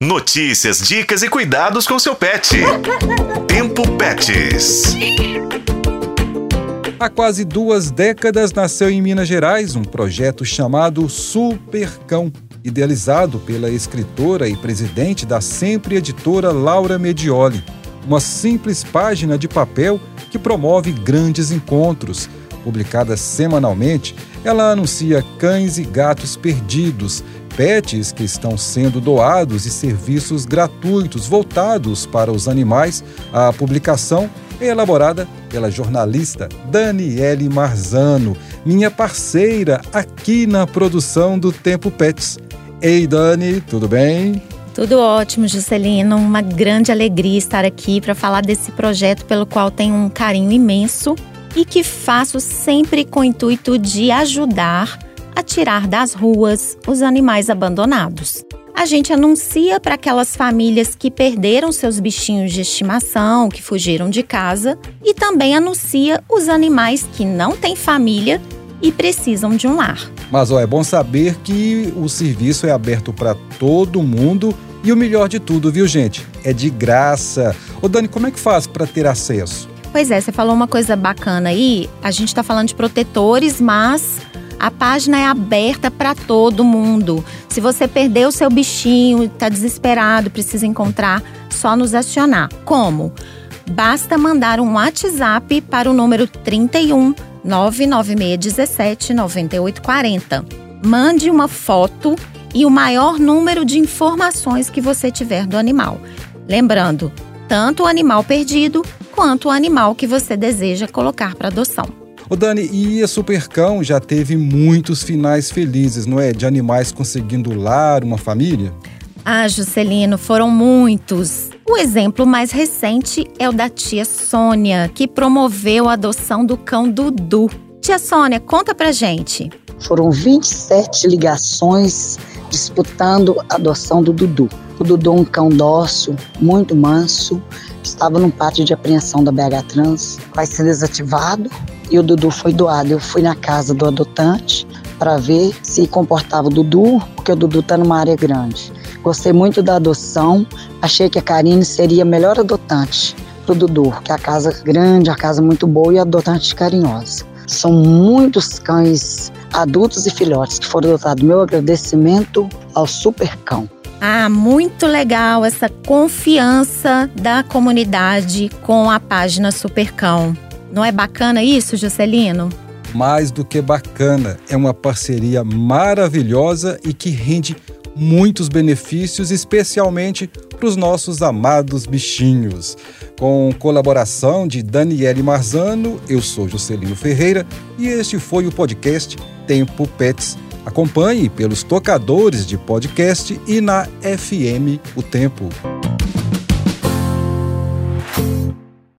Notícias, dicas e cuidados com seu pet. Tempo Pets. Há quase duas décadas nasceu em Minas Gerais um projeto chamado Supercão, idealizado pela escritora e presidente da sempre editora Laura Medioli. Uma simples página de papel que promove grandes encontros. Publicada semanalmente, ela anuncia cães e gatos perdidos, pets que estão sendo doados e serviços gratuitos voltados para os animais. A publicação é elaborada pela jornalista Daniele Marzano, minha parceira aqui na produção do Tempo Pets. Ei, Dani, tudo bem? Tudo ótimo, Juscelino. Uma grande alegria estar aqui para falar desse projeto pelo qual tenho um carinho imenso e que faço sempre com o intuito de ajudar a tirar das ruas os animais abandonados. A gente anuncia para aquelas famílias que perderam seus bichinhos de estimação, que fugiram de casa, e também anuncia os animais que não têm família e precisam de um lar. Mas ó, é bom saber que o serviço é aberto para todo mundo e o melhor de tudo, viu, gente? É de graça. Ô Dani, como é que faz para ter acesso? Pois é, você falou uma coisa bacana aí. A gente está falando de protetores, mas a página é aberta para todo mundo. Se você perdeu o seu bichinho, está desesperado, precisa encontrar, só nos acionar. Como? Basta mandar um WhatsApp para o número 31 99617 9840. Mande uma foto e o maior número de informações que você tiver do animal. Lembrando, tanto o animal perdido quanto o animal que você deseja colocar para adoção. O Dani, e a Supercão já teve muitos finais felizes, não é? De animais conseguindo lar uma família? Ah, Juscelino, foram muitos. O exemplo mais recente é o da tia Sônia, que promoveu a adoção do cão Dudu. Tia Sônia, conta pra gente. Foram 27 ligações disputando a adoção do Dudu. O Dudu, um cão dócil, muito manso, estava num pátio de apreensão da BH Trans, vai ser desativado e o Dudu foi doado. Eu fui na casa do adotante para ver se comportava o Dudu, porque o Dudu está numa área grande. Gostei muito da adoção, achei que a Karine seria a melhor adotante para o Dudu, que é a casa grande, a casa muito boa e a adotante carinhosa. São muitos cães adultos e filhotes que foram adotados. Meu agradecimento ao Super Cão. Ah, muito legal essa confiança da comunidade com a página Supercão. Não é bacana isso, Juscelino? Mais do que bacana, é uma parceria maravilhosa e que rende muitos benefícios, especialmente para os nossos amados bichinhos. Com colaboração de Daniele Marzano, eu sou Juscelino Ferreira e este foi o podcast Tempo Pets Acompanhe pelos tocadores de podcast e na FM O Tempo.